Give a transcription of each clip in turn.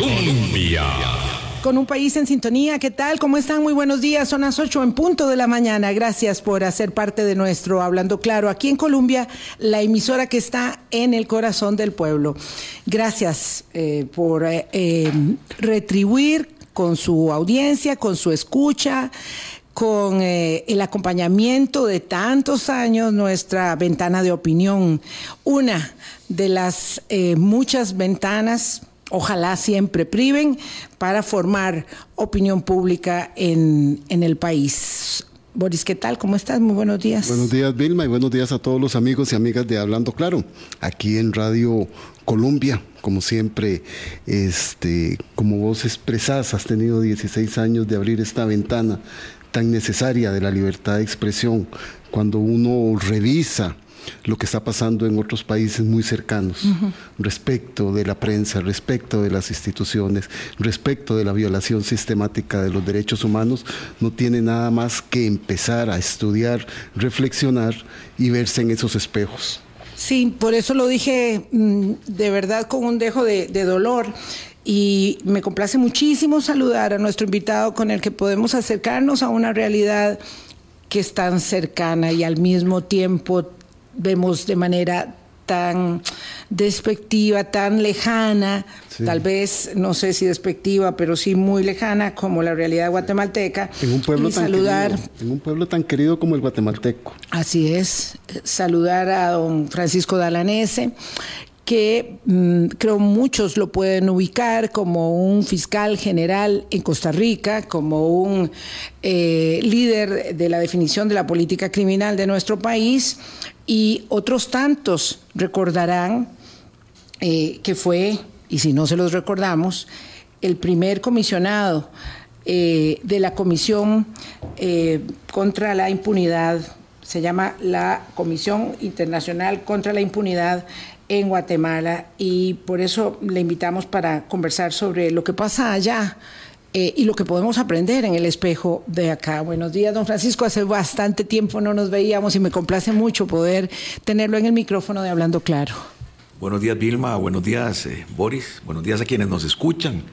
Colombia. Con un país en sintonía, ¿qué tal? ¿Cómo están? Muy buenos días, son las 8 en punto de la mañana. Gracias por hacer parte de nuestro Hablando Claro aquí en Colombia, la emisora que está en el corazón del pueblo. Gracias eh, por eh, eh, retribuir con su audiencia, con su escucha, con eh, el acompañamiento de tantos años nuestra ventana de opinión, una de las muchas ventanas, ojalá siempre priven, para formar opinión pública en, en el país. Boris, ¿qué tal? ¿Cómo estás? Muy buenos días. Buenos días, Vilma, y buenos días a todos los amigos y amigas de Hablando Claro, aquí en Radio Colombia. Como siempre, este, como vos expresás, has tenido 16 años de abrir esta ventana tan necesaria de la libertad de expresión. Cuando uno revisa lo que está pasando en otros países muy cercanos uh -huh. respecto de la prensa, respecto de las instituciones, respecto de la violación sistemática de los derechos humanos, no tiene nada más que empezar a estudiar, reflexionar y verse en esos espejos. Sí, por eso lo dije mm, de verdad con un dejo de, de dolor y me complace muchísimo saludar a nuestro invitado con el que podemos acercarnos a una realidad que es tan cercana y al mismo tiempo vemos de manera tan despectiva, tan lejana, sí. tal vez, no sé si despectiva, pero sí muy lejana, como la realidad guatemalteca. En un pueblo, y tan, saludar, querido, en un pueblo tan querido como el guatemalteco. Así es, saludar a don Francisco Dalanese, que mmm, creo muchos lo pueden ubicar como un fiscal general en Costa Rica, como un eh, líder de la definición de la política criminal de nuestro país y otros tantos recordarán eh, que fue, y si no se los recordamos, el primer comisionado eh, de la Comisión eh, contra la Impunidad, se llama la Comisión Internacional contra la Impunidad en Guatemala. Y por eso le invitamos para conversar sobre lo que pasa allá eh, y lo que podemos aprender en el espejo de acá. Buenos días, don Francisco. Hace bastante tiempo no nos veíamos y me complace mucho poder tenerlo en el micrófono de Hablando Claro. Buenos días, Vilma. Buenos días, eh, Boris. Buenos días a quienes nos escuchan.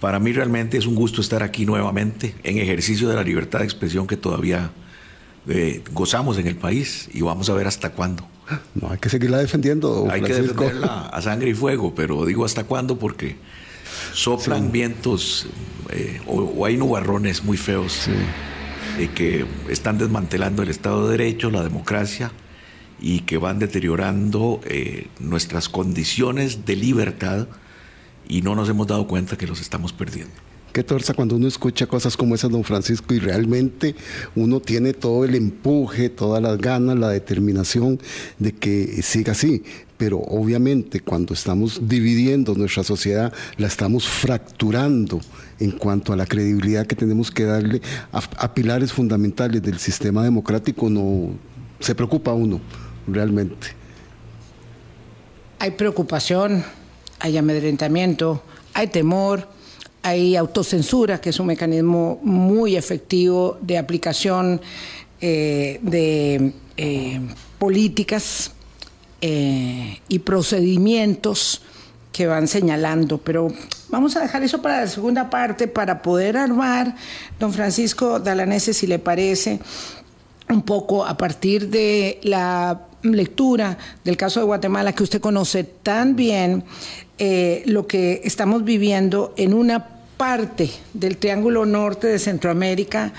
Para mí realmente es un gusto estar aquí nuevamente en ejercicio de la libertad de expresión que todavía eh, gozamos en el país y vamos a ver hasta cuándo. No, hay que seguirla defendiendo. Hay Francisco. que defenderla a sangre y fuego, pero digo hasta cuándo porque soplan sí. vientos eh, o, o, hay nubarrones muy feos sí. eh, que están desmantelando el Estado de Derecho, la democracia y que van deteriorando eh, nuestras condiciones de libertad y no nos hemos dado cuenta que los estamos perdiendo. Qué torza cuando uno escucha cosas como esas, don Francisco, y realmente uno tiene todo el empuje, todas las ganas, la determinación de que siga así. Pero obviamente cuando estamos dividiendo nuestra sociedad, la estamos fracturando en cuanto a la credibilidad que tenemos que darle a, pilares fundamentales del sistema democrático, no se preocupa uno realmente. Hay preocupación, hay amedrentamiento, hay temor hay autocensura, que es un mecanismo muy efectivo de aplicación eh, de eh, políticas eh, y procedimientos que van señalando. Pero vamos a dejar eso para la segunda parte, para poder armar, don Francisco Dalanese, si le parece, un poco a partir de la lectura del caso de Guatemala que usted conoce tan bien, eh, lo que estamos viviendo en una parte del Triángulo Norte de Centroamérica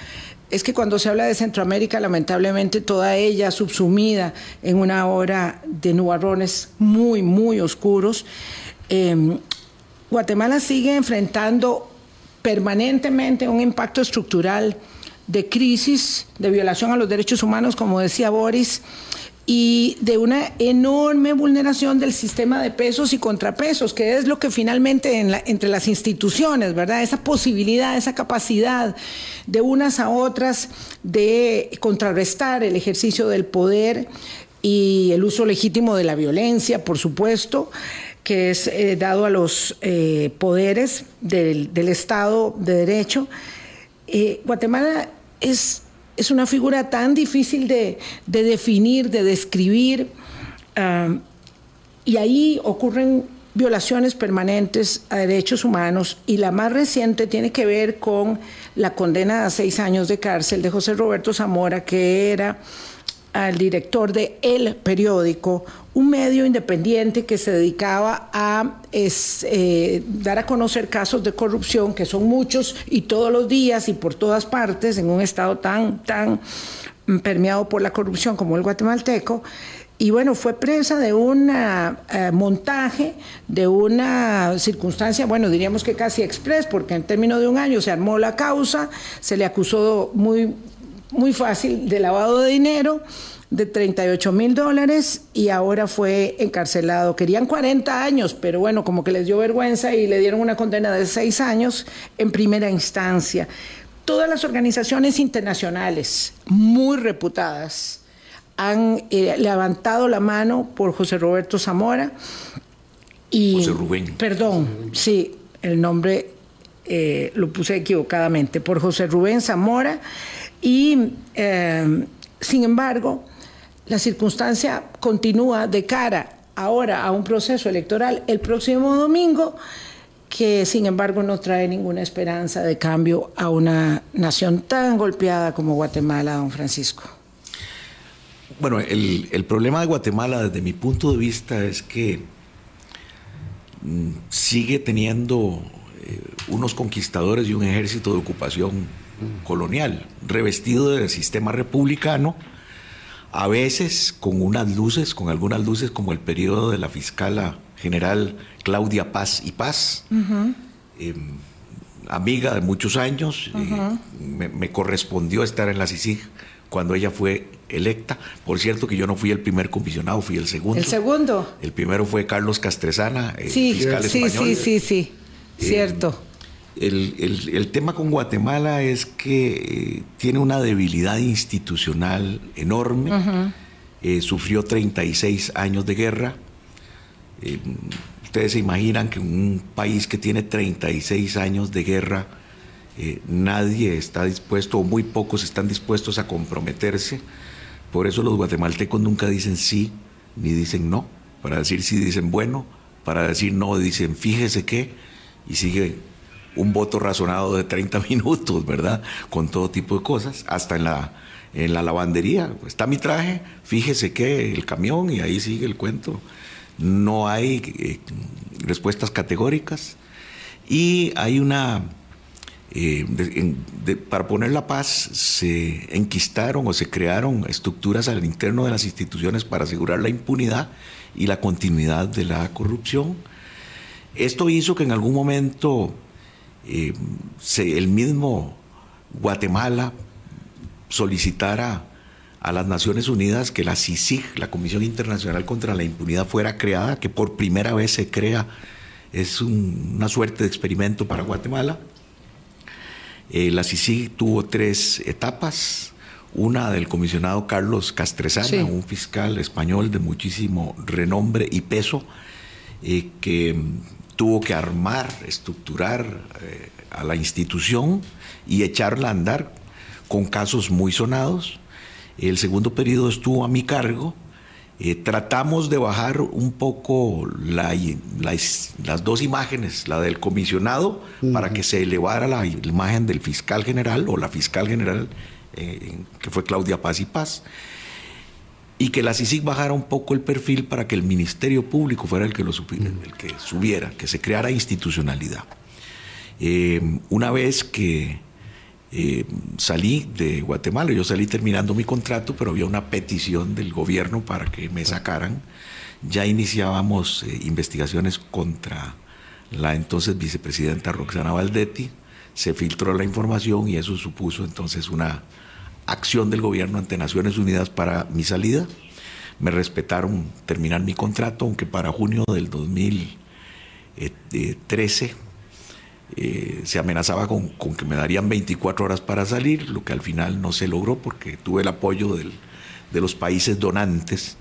es que cuando se habla de Centroamérica, lamentablemente toda ella subsumida en una hora de nubarrones muy, muy oscuros, eh, Guatemala sigue enfrentando permanentemente un impacto estructural de crisis, de violación a los derechos humanos, como decía Boris, y de una enorme vulneración del sistema de pesos y contrapesos, que es lo que finalmente en la, entre las instituciones, ¿verdad? Esa posibilidad, esa capacidad de unas a otras de contrarrestar el ejercicio del poder y el uso legítimo de la violencia, por supuesto, que es eh, dado a los eh, poderes del, Estado de Derecho. Eh, Guatemala es es una figura tan difícil de, de definir, de describir, y ahí ocurren violaciones permanentes a derechos humanos y la más reciente tiene que ver con la condena a seis años de cárcel de José Roberto Zamora, que era al director de El Periódico, un medio independiente que se dedicaba a eh, dar a conocer casos de corrupción, que son muchos y todos los días y por todas partes, en un estado tan, tan permeado por la corrupción como el guatemalteco. Y bueno, fue presa de un eh, montaje, de una circunstancia, bueno, diríamos que casi express, porque en términos de un año se armó la causa, se le acusó muy, muy fácil de lavado de dinero de 38 mil dólares y ahora fue encarcelado. Querían 40 años, pero bueno, como que les dio vergüenza y le dieron una condena de 6 años en primera instancia. Todas las organizaciones internacionales muy reputadas han eh, levantado la mano por José Roberto Zamora y José Rubén. Perdón, sí, el nombre eh, lo puse equivocadamente por José Rubén Zamora y eh, sin embargo la circunstancia continúa de cara ahora a un proceso electoral el próximo domingo que sin embargo no trae ninguna esperanza de cambio a una nación tan golpeada como Guatemala, don Francisco. Bueno, el, problema de Guatemala desde mi punto de vista es que mm, sigue teniendo eh, unos conquistadores y un ejército de ocupación colonial, revestido del sistema republicano, a veces con unas luces, con algunas luces como el periodo de la fiscala general Claudia Paz y Paz, em, amiga de muchos años, me, me, correspondió estar en la CICIG cuando ella fue electa. Por cierto que yo no fui el primer comisionado, fui el segundo. El segundo. El primero fue Carlos Castresana, el fiscal sí, español. Sí, sí, sí, eh, cierto. El, tema con Guatemala es que eh, tiene una debilidad institucional enorme. Eh, sufrió 36 años de guerra. ustedes se imaginan que en un país que tiene 36 años de guerra, nadie está dispuesto, o muy pocos están dispuestos a comprometerse por eso los guatemaltecos nunca dicen sí ni dicen no. Para decir sí dicen bueno, para decir no dicen fíjese qué, y sigue un voto razonado de 30 minutos, ¿verdad? Con todo tipo de cosas, hasta en la, en la lavandería. Está mi traje, fíjese qué, el camión, y ahí sigue el cuento. No hay eh, respuestas categóricas. Y hay una eh, para poner la paz se enquistaron o se crearon estructuras al interno de las instituciones para asegurar la impunidad y la continuidad de la corrupción. Esto hizo que en algún momento eh, el mismo Guatemala solicitara a las Naciones Unidas que la CICIG, la Comisión Internacional contra la Impunidad, fuera creada, que por primera vez se crea, es una suerte de experimento para Guatemala eh, la CICIG tuvo tres etapas. Una del comisionado Carlos Castresana, un fiscal español de muchísimo renombre y peso, eh, que tuvo que armar, estructurar eh, a la institución y echarla a andar con casos muy sonados. El segundo periodo estuvo a mi cargo. Eh, tratamos de bajar un poco las dos imágenes, la del comisionado, para que se elevara la imagen del fiscal general o la fiscal general, eh, que fue Claudia Paz y Paz, y que la CICIG bajara un poco el perfil para que el Ministerio Público fuera el que, lo subiera, el que subiera, que se creara institucionalidad. Eh, una vez que eh, salí de Guatemala, yo salí terminando mi contrato, pero había una petición del gobierno para que me sacaran. Ya iniciábamos eh, investigaciones contra la entonces vicepresidenta Roxana Valdetti, se filtró la información y eso supuso entonces una acción del gobierno ante Naciones Unidas para mi salida. Me respetaron terminar mi contrato, aunque para junio del 2013 eh, se amenazaba con, que me darían 24 horas para salir, lo que al final no se logró porque tuve el apoyo de los países donantes.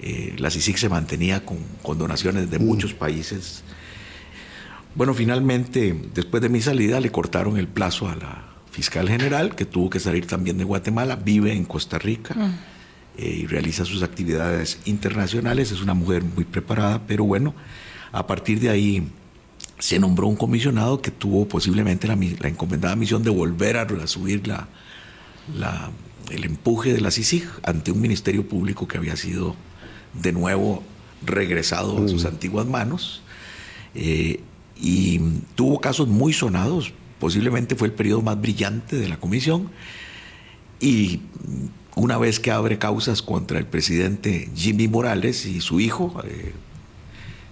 Eh, la CICIC se mantenía con, donaciones de mm. muchos países. Bueno, finalmente, después de mi salida, le cortaron el plazo a la fiscal general, que tuvo que salir también de Guatemala, vive en Costa Rica mm. eh, y realiza sus actividades internacionales. Es una mujer muy preparada, pero bueno, A partir de ahí se nombró un comisionado que tuvo posiblemente la, encomendada misión de volver a, subir la, el empuje de la CICIG ante un ministerio público que había sido de nuevo regresado a sus mm. antiguas manos. Eh, y tuvo casos muy sonados, posiblemente fue el periodo más brillante de la comisión. Y una vez que abre causas contra el presidente Jimmy Morales y su hijo, eh,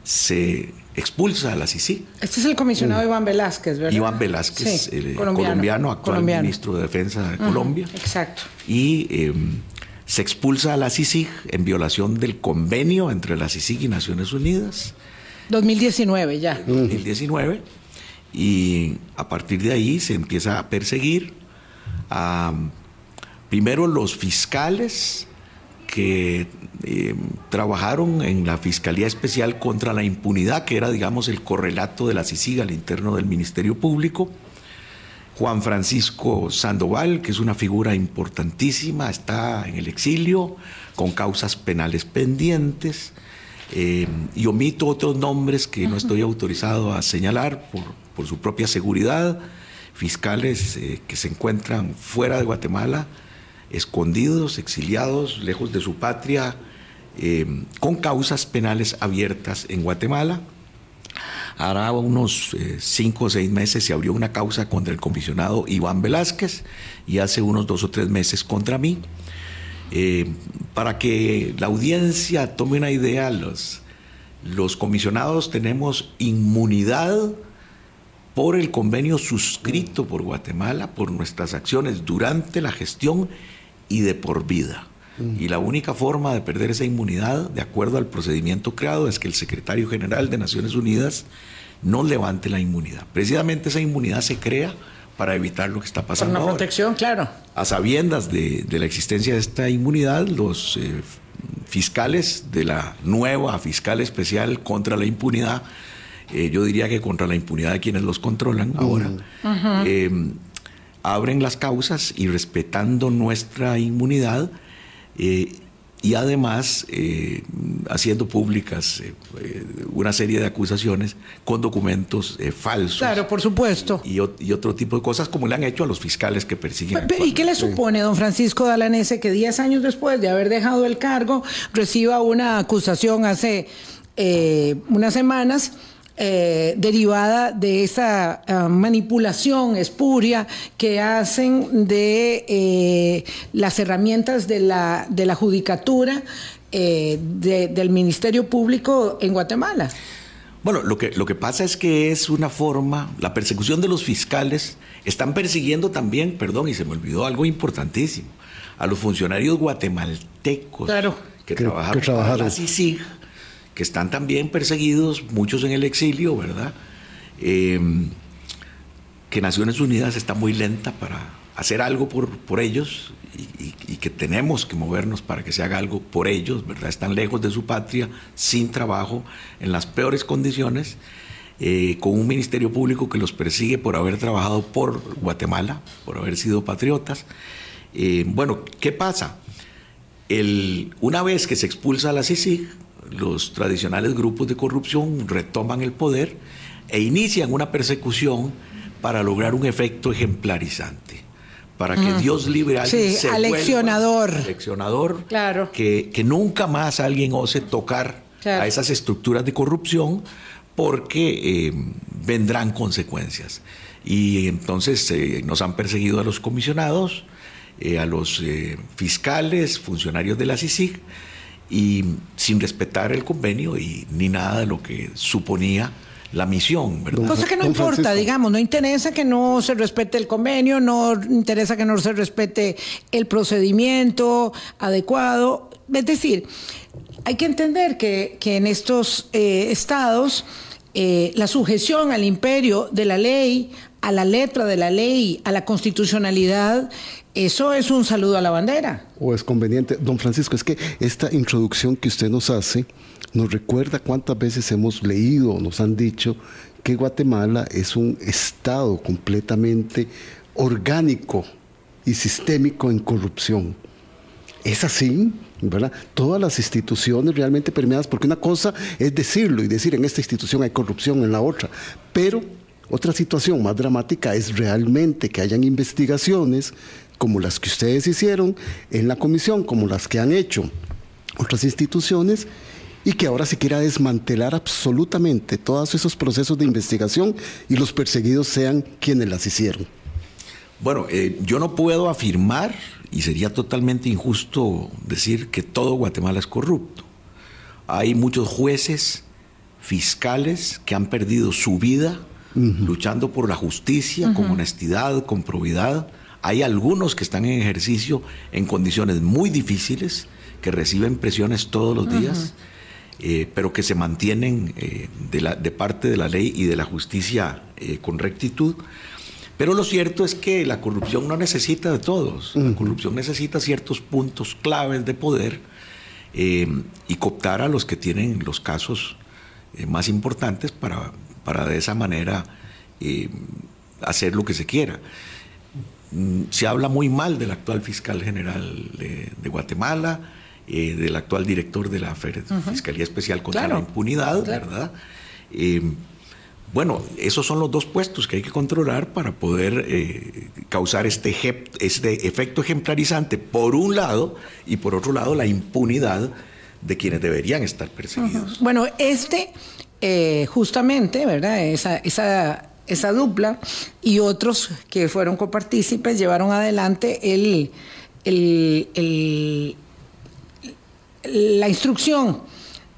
se expulsa a la CICI. Este es el comisionado mm. Iván Velázquez, ¿verdad? Iván Velázquez, el colombiano, actual ministro de Defensa de Colombia. Exacto. Y em, se expulsa a la CICIG en violación del convenio entre la CICIG y Naciones Unidas. 2019 ya. 2019. Y a partir de ahí se empieza a perseguir a primero los fiscales que eh, trabajaron en la Fiscalía Especial contra la Impunidad, que era, digamos, el correlato de la CICIG al interno del Ministerio Público. Juan Francisco Sandoval, que es una figura importantísima, está en el exilio con causas penales pendientes. Eh, y omito otros nombres que no estoy autorizado a señalar por, su propia seguridad, fiscales eh, que se encuentran fuera de Guatemala escondidos, exiliados, lejos de su patria, eh, con causas penales abiertas en Guatemala. Hará unos eh, cinco o seis meses se abrió una causa contra el comisionado Iván Velázquez y hace unos dos o tres meses contra mí. Eh, para que la audiencia tome una idea, los, los comisionados tenemos inmunidad por el convenio suscrito por Guatemala, por nuestras acciones durante la gestión y de por vida. Y la única forma de perder esa inmunidad, de acuerdo al procedimiento creado, es que el secretario general de Naciones Unidas no levante la inmunidad. Precisamente esa inmunidad se crea para evitar lo que está pasando. Por una protección, claro. A sabiendas de, la existencia de esta inmunidad, los eh, fiscales de la nueva fiscal especial contra la impunidad, eh, yo diría que contra la impunidad de quienes los controlan ahora, abren las causas y respetando nuestra inmunidad eh, y además eh, haciendo públicas eh, una serie de acusaciones con documentos falsos. Claro, por supuesto. Y, otro tipo de cosas como le han hecho a los fiscales que persiguen. ¿Y qué le supone, don Francisco Dalanese, que 10 años después de haber dejado el cargo reciba una acusación hace unas semanas? Eh, derivada de esa ah, manipulación espuria que hacen de eh, las herramientas de la, de la judicatura eh, del Ministerio Público en Guatemala. Bueno, lo que, lo que pasa es que es una forma, la persecución de los fiscales, están persiguiendo también, perdón, y se me olvidó algo importantísimo, a los funcionarios guatemaltecos que, trabajan que la CICIG, que están también perseguidos, muchos en el exilio, ¿verdad? Em, que Naciones Unidas está muy lenta para hacer algo por, por ellos y, que tenemos que movernos para que se haga algo por ellos, ¿verdad? Están lejos de su patria, sin trabajo, en las peores condiciones, eh, con un ministerio público que los persigue por haber trabajado por Guatemala, por haber sido patriotas. Eh, bueno, ¿qué pasa? El, una vez que se expulsa a la CICIG, los tradicionales grupos de corrupción retoman el poder e inician una persecución para lograr un efecto ejemplarizante, para que Dios libre a alguien sí, aleccionador, aleccionador claro. que, que, nunca más alguien ose tocar a esas estructuras de corrupción porque eh, vendrán consecuencias. Y entonces eh, nos han perseguido a los comisionados, eh, a los fiscales, funcionarios de la CICIG, y sin respetar el convenio y ni nada de lo que suponía la misión, ¿verdad? Cosa que no importa, digamos, no interesa que no se respete el convenio, no interesa que no se respete el procedimiento adecuado. Es decir, hay que entender que, en estos eh, estados eh, la sujeción al imperio de la ley, a la letra de la ley, a la constitucionalidad, eso es un saludo a la bandera. O es conveniente. Don Francisco, es que esta introducción que usted nos hace nos recuerda cuántas veces hemos leído, nos han dicho que Guatemala es un estado completamente orgánico y sistémico en corrupción. ¿Es así? ¿verdad? Todas las instituciones realmente permeadas, porque una cosa es decirlo y decir en esta institución hay corrupción, en la otra, pero otra situación más dramática es realmente que hayan investigaciones como las que ustedes hicieron en la comisión, como las que han hecho otras instituciones, y que ahora se quiera desmantelar absolutamente todos esos procesos de investigación y los perseguidos sean quienes las hicieron. Bueno, eh, yo no puedo afirmar, y sería totalmente injusto decir que todo Guatemala es corrupto. Hay muchos jueces, fiscales que han perdido su vida luchando por la justicia, con honestidad, con probidad. Hay algunos que están en ejercicio en condiciones muy difíciles, que reciben presiones todos los días, eh, pero que se mantienen eh, de, la, de, parte de la ley y de la justicia con rectitud. Pero lo cierto es que la corrupción no necesita de todos. La corrupción necesita ciertos puntos claves de poder eh, y cooptar a los que tienen los casos eh, más importantes para, para de esa manera eh, hacer lo que se quiera. Mm, se habla muy mal del actual fiscal general de, Guatemala, del actual director de la Fiscalía Especial contra la Impunidad, ¿verdad? Bueno, esos son los dos puestos que hay que controlar para poder eh, causar este, este efecto ejemplarizante, por un lado, y por otro lado, la impunidad de quienes deberían estar perseguidos. Bueno, este, eh, justamente, ¿verdad? Esa, esa, esa dupla y otros que fueron copartícipes llevaron adelante el, el, la instrucción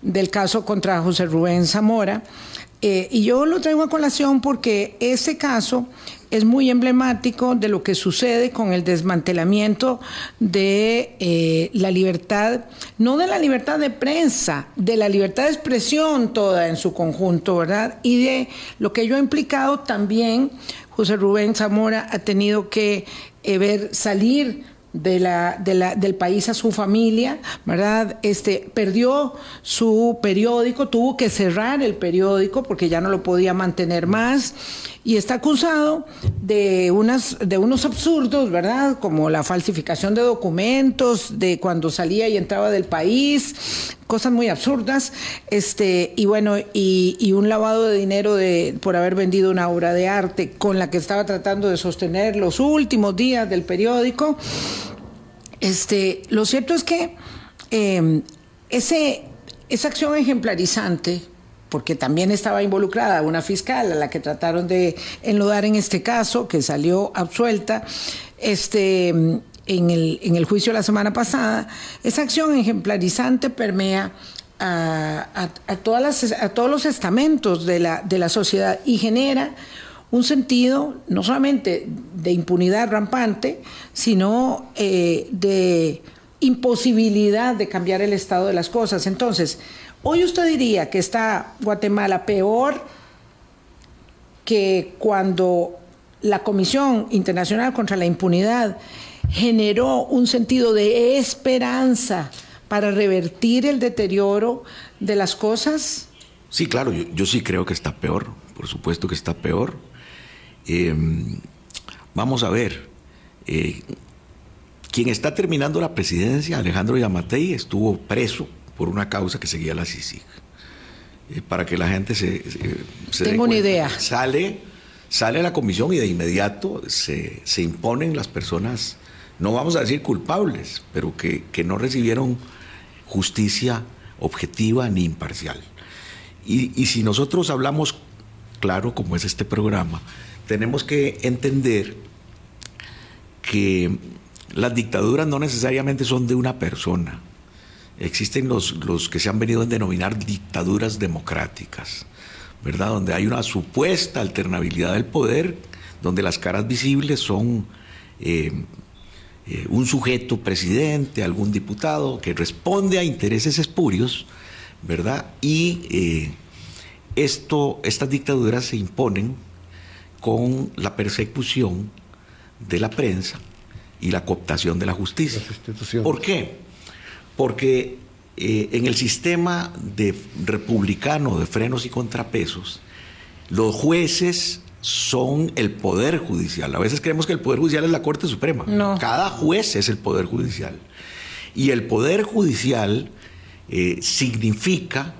del caso contra José Rubén Zamora eh, y yo lo traigo a colación porque ese caso es muy emblemático de lo que sucede con el desmantelamiento de eh, la libertad, no de la libertad de prensa, de la libertad de expresión toda en su conjunto, ¿verdad? Y de lo que yo he implicado también, José Rubén Zamora ha tenido que eh, ver salir de la, de la, del país a su familia, ¿verdad? Este, perdió su periódico, tuvo que cerrar el periódico porque ya no lo podía mantener más y está acusado de, unas, de unos absurdos, ¿verdad? Como la falsificación de documentos, de cuando salía y entraba del país, cosas muy absurdas, este, y bueno, y, un lavado de dinero de, por haber vendido una obra de arte con la que estaba tratando de sostener los últimos días del periódico. Este, lo cierto es que em, ese, esa acción ejemplarizante, porque también estaba involucrada una fiscal a la que trataron de enlodar en este caso, que salió absuelta, este, en, el, en el juicio la semana pasada, esa acción ejemplarizante permea a, todas las, a todos los estamentos de la, de la sociedad y genera un sentido no solamente de impunidad rampante, sino eh, de imposibilidad de cambiar el estado de las cosas. Entonces, hoy usted diría que está Guatemala peor que cuando la Comisión Internacional contra la Impunidad generó un sentido de esperanza para revertir el deterioro de las cosas? Sí, claro, yo, yo sí creo que está peor, por supuesto que está peor Em, vamos a ver, eh, quien está terminando la presidencia, Alejandro Yamatei, estuvo preso por una causa que seguía la CICIG. Eh, para que la gente se, se Tengo una idea. Sale, sale la comisión y de inmediato se, se, imponen las personas, no vamos a decir culpables, pero que, que no recibieron justicia objetiva ni imparcial. Y, y si nosotros hablamos claro, como es este programa, tenemos que entender que las dictaduras no necesariamente son de una persona. Existen los, los que se han venido a denominar dictaduras democráticas, ¿verdad? Donde hay una supuesta alternabilidad del poder, donde las caras visibles son eh, eh, un sujeto presidente, algún diputado que responde a intereses espurios, ¿verdad? Y eh, esto, estas dictaduras se imponen con la persecución de la prensa y la cooptación de la justicia. ¿Por qué? Porque eh, en el sistema de republicano de frenos y contrapesos, los jueces son el poder judicial. A veces creemos que el poder judicial es la Corte Suprema. Cada juez es el poder judicial. Y el Poder Judicial eh, significa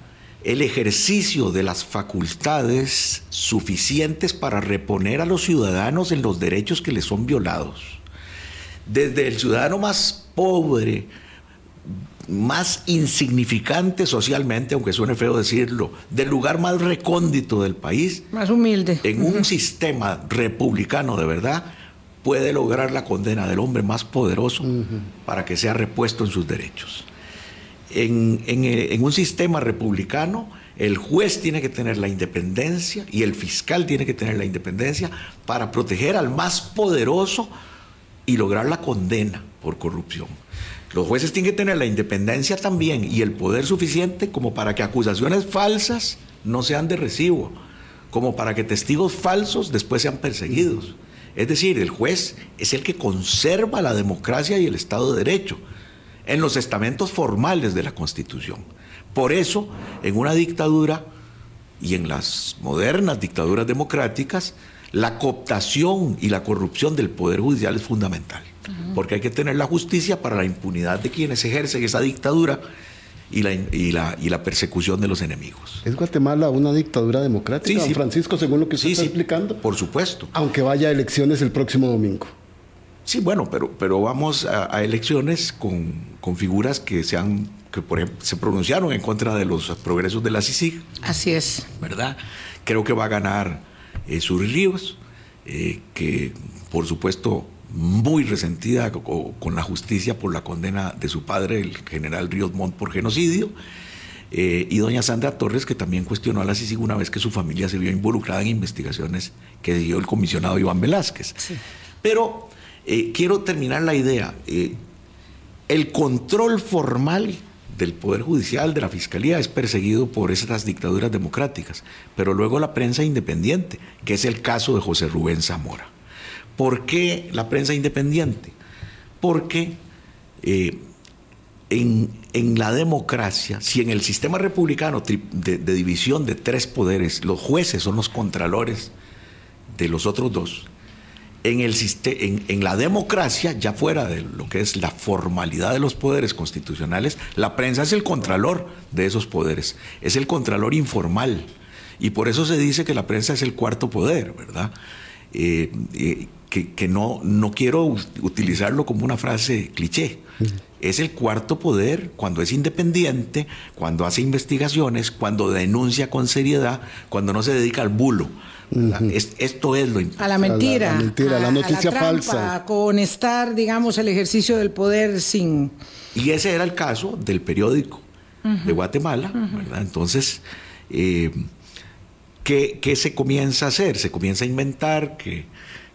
el ejercicio de las facultades suficientes para reponer a los ciudadanos en los derechos que les son violados. Desde el ciudadano más pobre, más insignificante socialmente, aunque suene feo decirlo, del lugar más recóndito del país, más humilde, en un sistema republicano de verdad, puede lograr la condena del hombre más poderoso para que sea repuesto en sus derechos. Eh, en, un sistema republicano, el juez tiene que tener la independencia y el fiscal tiene que tener la independencia para proteger al más poderoso y lograr la condena por corrupción. Los jueces tienen que tener la independencia también y el poder suficiente como para que acusaciones falsas no sean de recibo, como para que testigos falsos después sean perseguidos. Es decir, el juez es el que conserva la democracia y el Estado de Derecho en los estamentos formales de la Constitución. Por eso, en una dictadura y en las modernas dictaduras democráticas, la cooptación y la corrupción del Poder Judicial es fundamental, porque hay que tener la justicia para la impunidad de quienes ejercen esa dictadura y la, y la, y la persecución de los enemigos. ¿Es Guatemala una dictadura democrática, sí, Francisco, según lo que usted está explicando? Por supuesto. Aunque vaya a elecciones el próximo domingo. Sí, bueno, pero, pero vamos a, elecciones con, con, figuras que se han, que por ejemplo, se pronunciaron en contra de los progresos de la CICIG. Así es. ¿Verdad? Creo que va a ganar eh, Ríos, eh, que por supuesto muy resentida con, la justicia por la condena de su padre, el general Ríos Montt, por genocidio. Eh, y doña Sandra Torres, que también cuestionó a la CICIG una vez que su familia se vio involucrada en investigaciones que dio el comisionado Iván Velázquez. Sí. Pero eh, quiero terminar la idea. Eh, el control formal del Poder Judicial, de la Fiscalía, es perseguido por esas dictaduras democráticas, pero luego la prensa independiente, que es el caso de José Rubén Zamora. ¿Por qué la prensa independiente? Porque eh, en, la democracia, si en el sistema republicano de división de tres poderes, los jueces son los contralores de los otros dos, en, el, en, en, la democracia, ya fuera de lo que es la formalidad de los poderes constitucionales, la prensa es el contralor de esos poderes, es el contralor informal. Y por eso se dice que la prensa es el cuarto poder, ¿verdad? Eh, eh, que, no, no quiero utilizarlo como una frase cliché. Es el cuarto poder cuando es independiente, cuando hace investigaciones, cuando denuncia con seriedad, cuando no se dedica al bulo esto es lo A la mentira. A la, mentira, la noticia a la falsa. Con estar, digamos, el ejercicio del poder sin. Y ese era el caso del periódico de Guatemala, ¿verdad? Entonces, eh, ¿qué, se comienza a hacer? Se comienza a inventar que,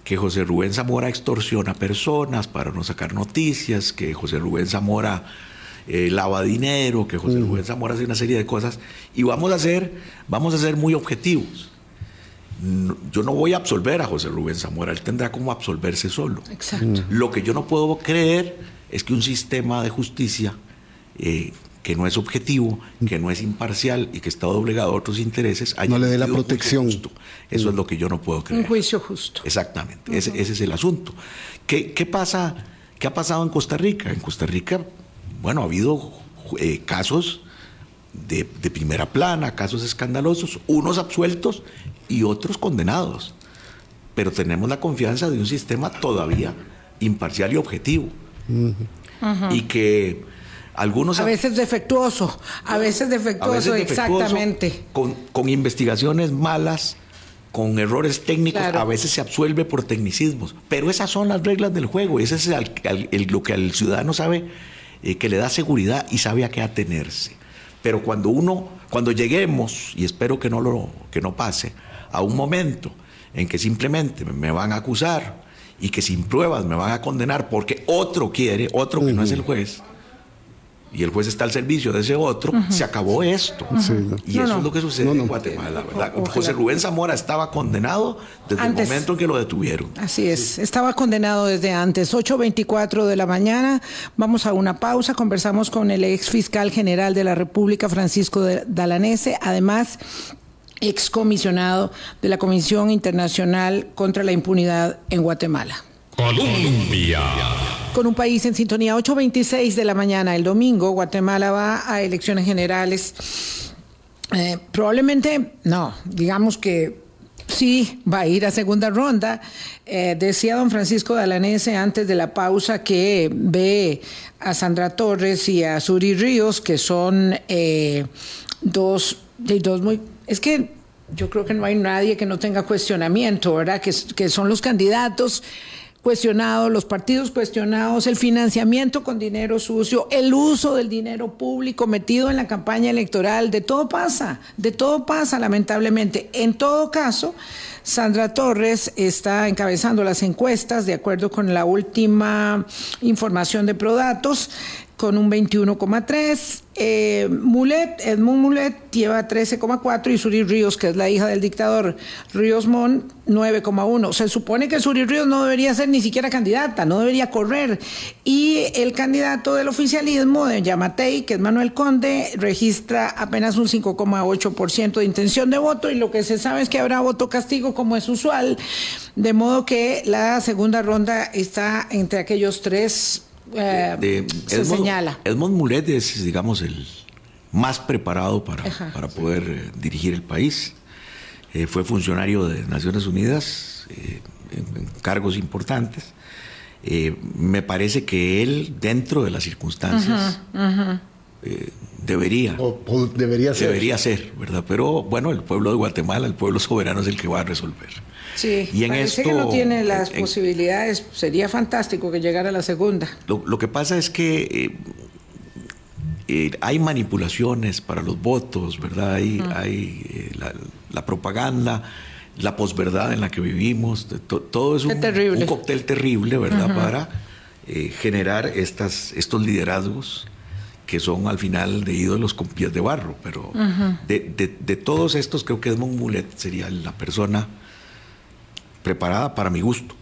que José Rubén Zamora extorsiona personas para no sacar noticias, que José Rubén Zamora. Eh, lava dinero, que José Rubén Zamora hace una serie de cosas y vamos a ser, vamos a ser muy objetivos yo no voy a absolver a José Rubén Zamora, él tendrá como absolverse solo. Exacto. Lo que yo no puedo creer es que un sistema de justicia eh, que no es objetivo, que no es imparcial y que está doblegado a otros intereses, haya no le dé la protección. Eso es lo que yo no puedo creer. Un juicio justo. Exactamente, ese, es el asunto. ¿Qué, ¿Qué, pasa? ¿Qué ha pasado en Costa Rica? En Costa Rica, bueno, ha habido eh, casos de, de, primera plana, casos escandalosos, unos absueltos y otros condenados. Pero tenemos la confianza de un sistema todavía imparcial y objetivo. Y que algunos... A veces defectuoso, a veces defectuoso, exactamente. Con, con, investigaciones malas, con errores técnicos, a veces se absuelve por tecnicismos. Pero esas son las reglas del juego, y ese es lo que el ciudadano sabe eh, que le da seguridad y sabe a qué atenerse. Pero cuando uno, cuando lleguemos, y espero que no, lo, que no pase, a un momento en que simplemente me van a acusar y que sin pruebas me van a condenar porque otro quiere, otro que no es el juez, y el juez está al servicio de ese otro, se acabó esto. Y eso es lo que sucede en Guatemala, ¿verdad? José Rubén Zamora estaba condenado desde el momento en que lo detuvieron. Así es, estaba condenado desde antes. 8.24 de la mañana, vamos a una pausa, conversamos con el ex fiscal general de la República, Francisco Dalanese, además excomisionado de la Comisión Internacional contra la Impunidad en Guatemala. Colombia. Con un país en sintonía. 8.26 de la mañana el domingo, Guatemala va a elecciones generales. Eh, probablemente, no, digamos que sí va a ir a segunda ronda. Eh, decía don Francisco Dalanese antes de la pausa que ve a Sandra Torres y a Suri Ríos, que son eh, dos, dos muy... Es que yo creo que no hay nadie que no tenga cuestionamiento, ¿verdad? Que, que son los candidatos cuestionados, los partidos cuestionados, el financiamiento con dinero sucio, el uso del dinero público metido en la campaña electoral, de todo pasa, de todo pasa lamentablemente. En todo caso, Sandra Torres está encabezando las encuestas de acuerdo con la última información de Prodatos con un 21,3. Eh, Mulet, Edmund Mulet lleva 13,4 y Suri Ríos, que es la hija del dictador Ríos Mon, 9,1. Se supone que Suri Ríos no debería ser ni siquiera candidata, no debería correr. Y el candidato del oficialismo de Yamatei, que es Manuel Conde, registra apenas un 5,8% de intención de voto y lo que se sabe es que habrá voto castigo como es usual. De modo que la segunda ronda está entre aquellos tres eh, se Edmond, señala. Edmond Mulet es, digamos, el más preparado para, para poder eh, dirigir el país. Eh, fue funcionario de Naciones Unidas en, en, cargos importantes. me parece que él, dentro de las circunstancias, uh -huh, uh -huh. debería, o, o debería ser. Debería ser, ¿verdad? Pero bueno, el pueblo de Guatemala, el pueblo soberano es el que va a resolver. Sí, y en parece esto, que no tiene las en, posibilidades. Sería fantástico que llegara a la segunda. Lo, lo que pasa es que eh, eh, hay manipulaciones para los votos, ¿verdad? Hay, uh -huh. hay eh, la, la, propaganda, la posverdad en la que vivimos. To, todo es un, un, cóctel terrible, ¿verdad? Uh -huh. Para generar estas, estos liderazgos que son al final de ídolos con pies de barro. Pero uh -huh. de, de, de, todos estos, creo que Edmond Mulet sería la persona preparada para mi gusto,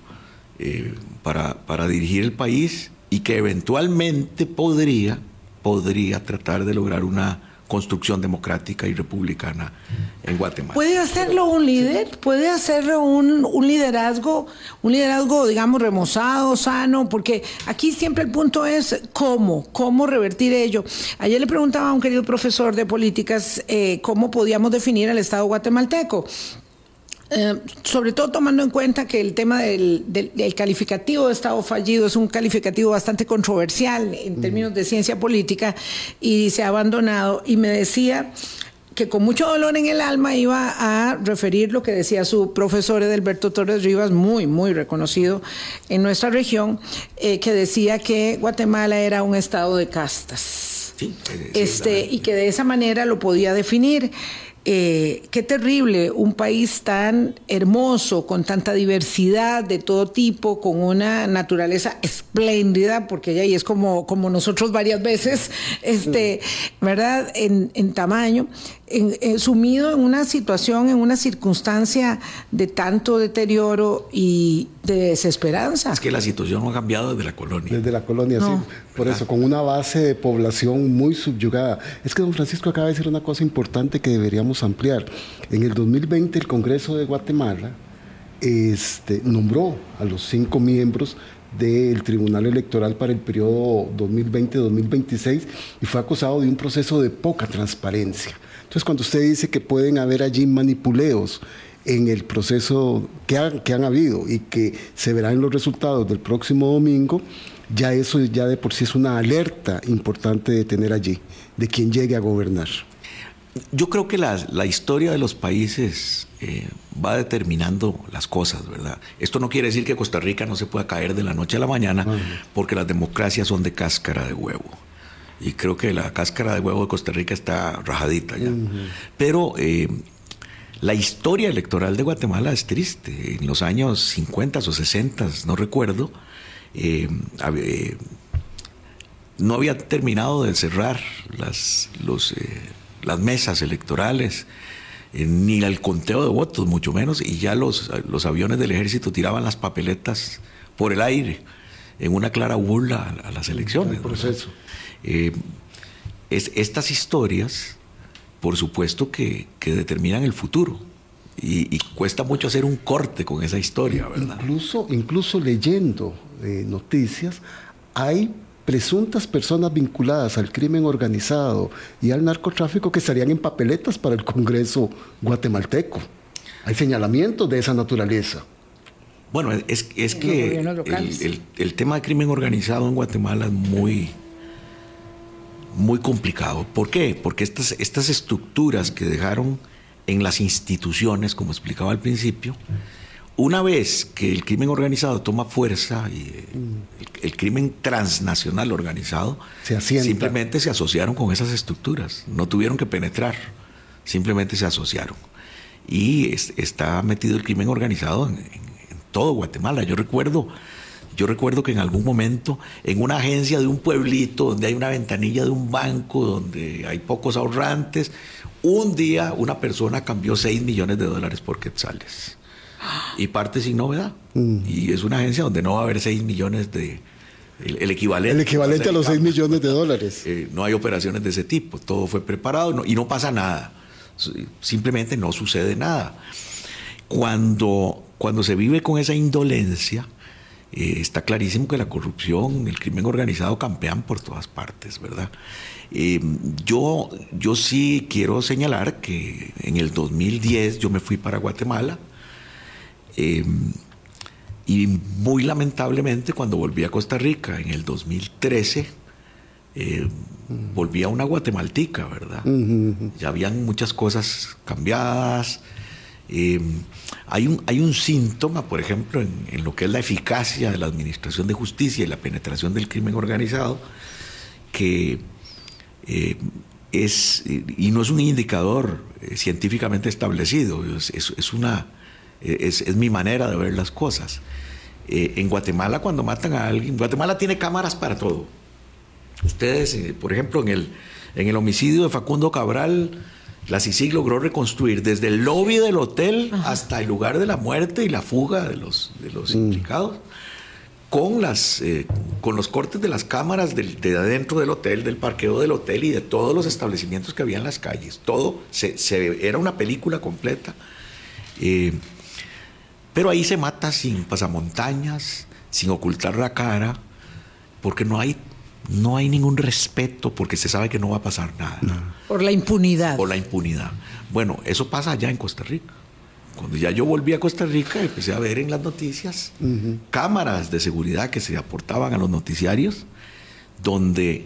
eh, para, para, dirigir el país y que eventualmente podría, podría tratar de lograr una construcción democrática y republicana en Guatemala. ¿Puede hacerlo un líder? ¿Puede hacerlo un, un liderazgo, un liderazgo, digamos, remozado, sano? Porque aquí siempre el punto es cómo, cómo revertir ello. Ayer le preguntaba a un querido profesor de políticas eh, cómo podíamos definir el Estado guatemalteco. Eh, sobre todo tomando en cuenta que el tema del, del, del, calificativo de Estado fallido es un calificativo bastante controversial en términos de ciencia política y se ha abandonado. Y me decía que con mucho dolor en el alma iba a referir lo que decía su profesor Edelberto Torres Rivas, muy, muy reconocido en nuestra región, eh, que decía que Guatemala era un estado de castas. Sí, este, y que de esa manera lo podía definir. Eh, qué terrible, un país tan hermoso, con tanta diversidad de todo tipo, con una naturaleza espléndida, porque ella y es como, como nosotros varias veces, este, ¿verdad? En, en tamaño, en, en, sumido en una situación, en una circunstancia de tanto deterioro y de desesperanza. Es que la situación no ha cambiado desde la colonia. Desde la colonia, no. sí. Por ¿verdad? eso, con una base de población muy subyugada. Es que don Francisco acaba de decir una cosa importante que deberíamos ampliar. En el 2020 el Congreso de Guatemala este, nombró a los cinco miembros del Tribunal Electoral para el periodo 2020-2026 y fue acusado de un proceso de poca transparencia. Entonces, cuando usted dice que pueden haber allí manipuleos en el proceso que han, que han habido y que se verán los resultados del próximo domingo, ya eso ya de por sí es una alerta importante de tener allí, de quien llegue a gobernar. Yo creo que la, la historia de los países eh, va determinando las cosas, ¿verdad? Esto no quiere decir que Costa Rica no se pueda caer de la noche a la mañana, uh -huh. porque las democracias son de cáscara de huevo. Y creo que la cáscara de huevo de Costa Rica está rajadita ya. Uh -huh. Pero eh, la historia electoral de Guatemala es triste. En los años 50 o 60, no recuerdo, eh, no había terminado de cerrar las, los, las mesas electorales, eh, ni el conteo de votos, mucho menos, y ya los, los aviones del ejército tiraban las papeletas por el aire, en una clara burla a, a las elecciones. proceso. Eh, es, estas historias, por supuesto que, que determinan el futuro. Y, y, cuesta mucho hacer un corte con esa historia, ¿verdad? Incluso, incluso leyendo eh, noticias, hay presuntas personas vinculadas al crimen organizado y al narcotráfico que estarían en papeletas para el Congreso guatemalteco. Hay señalamientos de esa naturaleza. Bueno, es, que el, tema de crimen organizado en Guatemala es muy, muy complicado. ¿Por qué? Porque estas, estas estructuras que dejaron en las instituciones, como explicaba al principio, una vez que el crimen organizado toma fuerza y el, crimen transnacional organizado, simplemente se asociaron con esas estructuras, no tuvieron que penetrar, simplemente se asociaron. Y está metido el crimen organizado en, todo Guatemala. Yo recuerdo, yo recuerdo que en algún momento en una agencia de un pueblito donde hay una ventanilla de un banco, donde hay pocos ahorrantes, un día una persona cambió 6 millones de dólares por quetzales y parte sin novedad. Mm. Y es una agencia donde no va a haber 6 millones de... El, equivalente. El equivalente a los 6 millones de dólares. Eh, no hay operaciones de ese tipo, todo fue preparado y no pasa nada. Simplemente no sucede nada. Cuando, cuando se vive con esa indolencia, eh, está clarísimo que la corrupción, el crimen organizado campean por todas partes, ¿verdad? Eh, yo, yo sí quiero señalar que en el 2010 yo me fui para Guatemala Em, y muy lamentablemente cuando volví a Costa Rica en el 2013, em, volví a una guatemaltica, ¿verdad? Ya habían muchas cosas cambiadas. Em, hay, un, hay un síntoma, por ejemplo, en, lo que es la eficacia de la administración de justicia y la penetración del crimen organizado, que es, y no es un indicador eh, científicamente establecido, es una es, mi manera de ver las cosas. Eh, en Guatemala, cuando matan a alguien, Guatemala tiene cámaras para todo. Ustedes, eh, por ejemplo, en el, en el homicidio de Facundo Cabral, la CICIG logró reconstruir desde el lobby del hotel hasta el lugar de la muerte y la fuga de los, de los mm. implicados, con, las, eh, con los cortes de las cámaras de adentro del hotel, del parqueo del hotel y de todos los establecimientos que había en las calles. Todo se, era una película completa. Pero ahí se mata sin pasamontañas, sin ocultar la cara, porque no hay, no hay ningún respeto, porque se sabe que no va a pasar nada. Por la impunidad. Por la impunidad. Bueno, eso pasa allá en Costa Rica. Cuando ya yo volví a Costa Rica, empecé a ver en las noticias cámaras de seguridad que se aportaban a los noticiarios, donde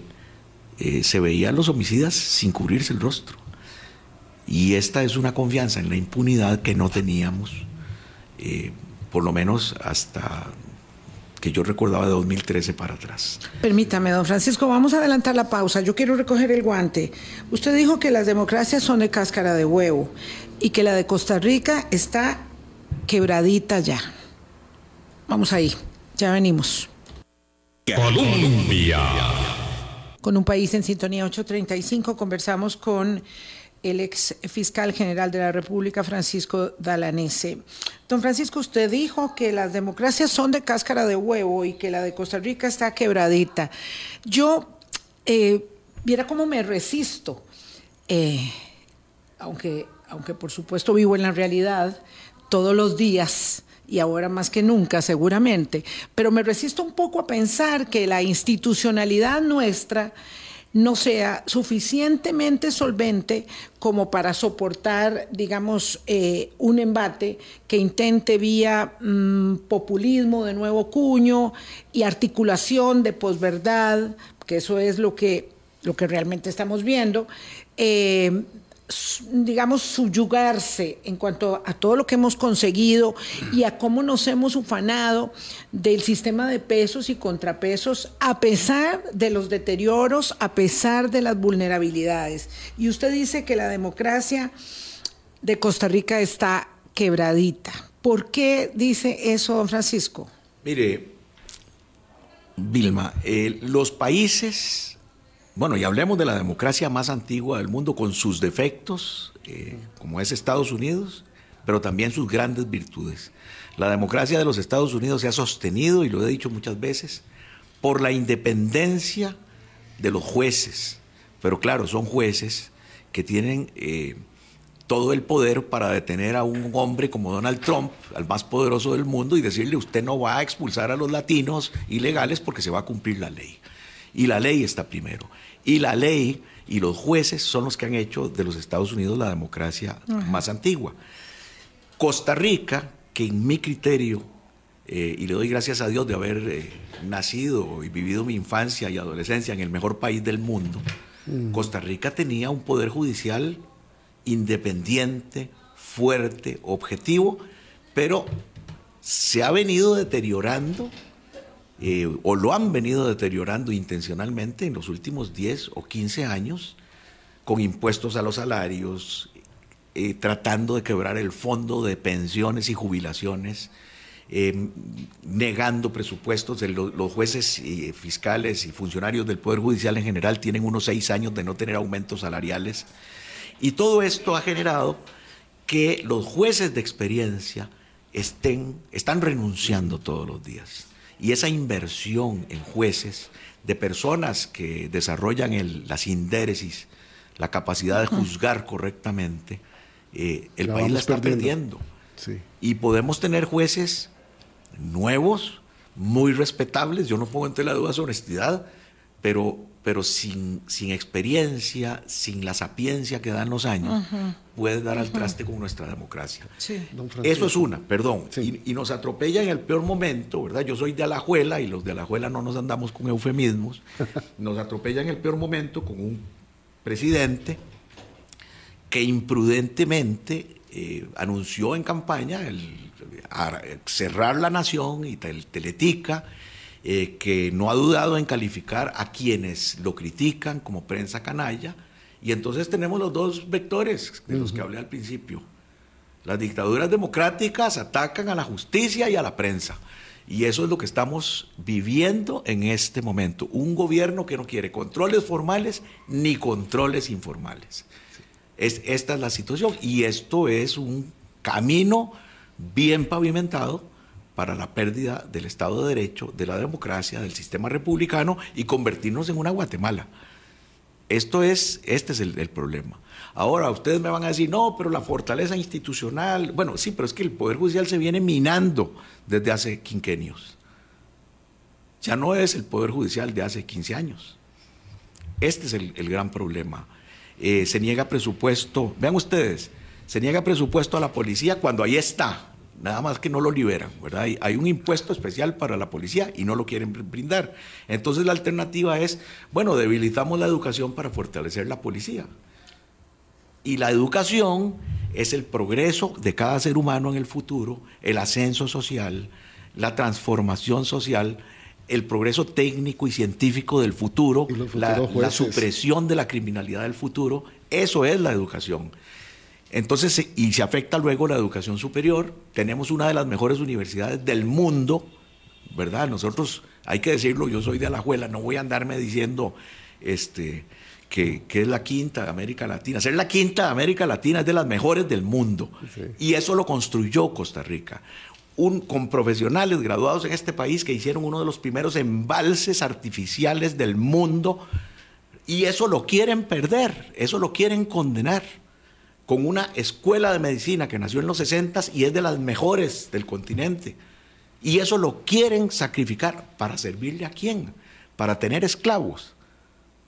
eh, se veían los homicidas sin cubrirse el rostro. Y esta es una confianza en la impunidad que no teníamos eh, por lo menos hasta que yo recordaba de 2013 para atrás. Permítame, don Francisco, vamos a adelantar la pausa. Yo quiero recoger el guante. Usted dijo que las democracias son de cáscara de huevo y que la de Costa Rica está quebradita ya. Vamos ahí, ya venimos. Colombia. Con un país en sintonía 835 conversamos con el ex fiscal general de la República, Francisco Dalanese. Don Francisco, usted dijo que las democracias son de cáscara de huevo y que la de Costa Rica está quebradita. Yo, eh, viera cómo me resisto, eh, aunque, aunque por supuesto vivo en la realidad todos los días y ahora más que nunca seguramente, pero me resisto un poco a pensar que la institucionalidad nuestra no sea suficientemente solvente como para soportar, digamos, eh, un embate que intente vía mm, populismo de nuevo cuño y articulación de posverdad, que eso es lo que, lo que realmente estamos viendo, eh, digamos, subyugarse en cuanto a todo lo que hemos conseguido y a cómo nos hemos ufanado del sistema de pesos y contrapesos a pesar de los deterioros, a pesar de las vulnerabilidades. Y usted dice que la democracia de Costa Rica está quebradita. ¿Por qué dice eso, don Francisco? Mire, Vilma, eh, los países bueno, y hablemos de la democracia más antigua del mundo con sus defectos, eh, como es Estados Unidos, pero también sus grandes virtudes. La democracia de los Estados Unidos se ha sostenido, y lo he dicho muchas veces, por la independencia de los jueces. Pero claro, son jueces que tienen eh, todo el poder para detener a un hombre como Donald Trump, al más poderoso del mundo, y decirle usted no va a expulsar a los latinos ilegales porque se va a cumplir la ley. Y la ley está primero. Y la ley y los jueces son los que han hecho de los Estados Unidos la democracia más antigua. Costa Rica, que en mi criterio, eh, y le doy gracias a Dios de haber eh, nacido y vivido mi infancia y adolescencia en el mejor país del mundo, mm. Costa Rica tenía un poder judicial independiente, fuerte, objetivo, pero se ha venido deteriorando eh, o lo han venido deteriorando intencionalmente en los últimos 10 o 15 años con impuestos a los salarios, eh, tratando de quebrar el fondo de pensiones y jubilaciones, eh, negando presupuestos. los jueces fiscales y funcionarios del Poder Judicial en general tienen unos seis años de no tener aumentos salariales. Y todo esto ha generado que los jueces de experiencia estén, están renunciando todos los días. Y esa inversión en jueces de personas que desarrollan el, la sindéresis, la capacidad de juzgar correctamente, eh, el país la está perdiendo. Y podemos tener jueces nuevos, muy respetables, yo no pongo en la duda su honestidad, pero pero sin, sin experiencia, sin la sapiencia que dan los años, puede dar al traste con nuestra democracia. Eso es una, perdón. Y, nos atropella en el peor momento, ¿verdad? Yo soy de Alajuela y los de Alajuela no nos andamos con eufemismos. nos atropella en el peor momento con un presidente que imprudentemente eh, anunció en campaña el, cerrar la nación y el Teletica eh, que no ha dudado en calificar a quienes lo critican como prensa canalla. Y entonces tenemos los dos vectores de los que hablé al principio. Las dictaduras democráticas atacan a la justicia y a la prensa. Y eso es lo que estamos viviendo en este momento. Un gobierno que no quiere controles formales ni controles informales. Es, esta es la situación. Y esto es un camino bien pavimentado para la pérdida del Estado de Derecho, de la democracia, del sistema republicano y convertirnos en una Guatemala. Esto es, este es el, problema. Ahora, ustedes me van a decir, no, pero la fortaleza institucional, bueno, sí, pero es que el Poder Judicial se viene minando desde hace quinquenios. Ya no es el Poder Judicial de hace 15 años. Este es el, gran problema. Eh, se niega presupuesto, vean ustedes, se niega presupuesto a la policía cuando ahí está, nada más que no lo liberan, ¿verdad? Hay, un impuesto especial para la policía y no lo quieren brindar. Entonces la alternativa es, bueno, debilitamos la educación para fortalecer la policía. Y la educación es el progreso de cada ser humano en el futuro, el ascenso social, la transformación social, el progreso técnico y científico del futuro, la supresión de la criminalidad del futuro. Eso es la educación. Entonces, y se afecta luego la educación superior. Tenemos una de las mejores universidades del mundo, ¿verdad? Nosotros, hay que decirlo, yo soy de Alajuela, no voy a andarme diciendo este, que, es la quinta de América Latina. Ser la quinta de América Latina es de las mejores del mundo. Y eso lo construyó Costa Rica. Un, con profesionales graduados en este país que hicieron uno de los primeros embalses artificiales del mundo. Y eso lo quieren perder, eso lo quieren condenar con una escuela de medicina que nació en los 60 y es de las mejores del continente. Y eso lo quieren sacrificar para servirle a quién? Para tener esclavos,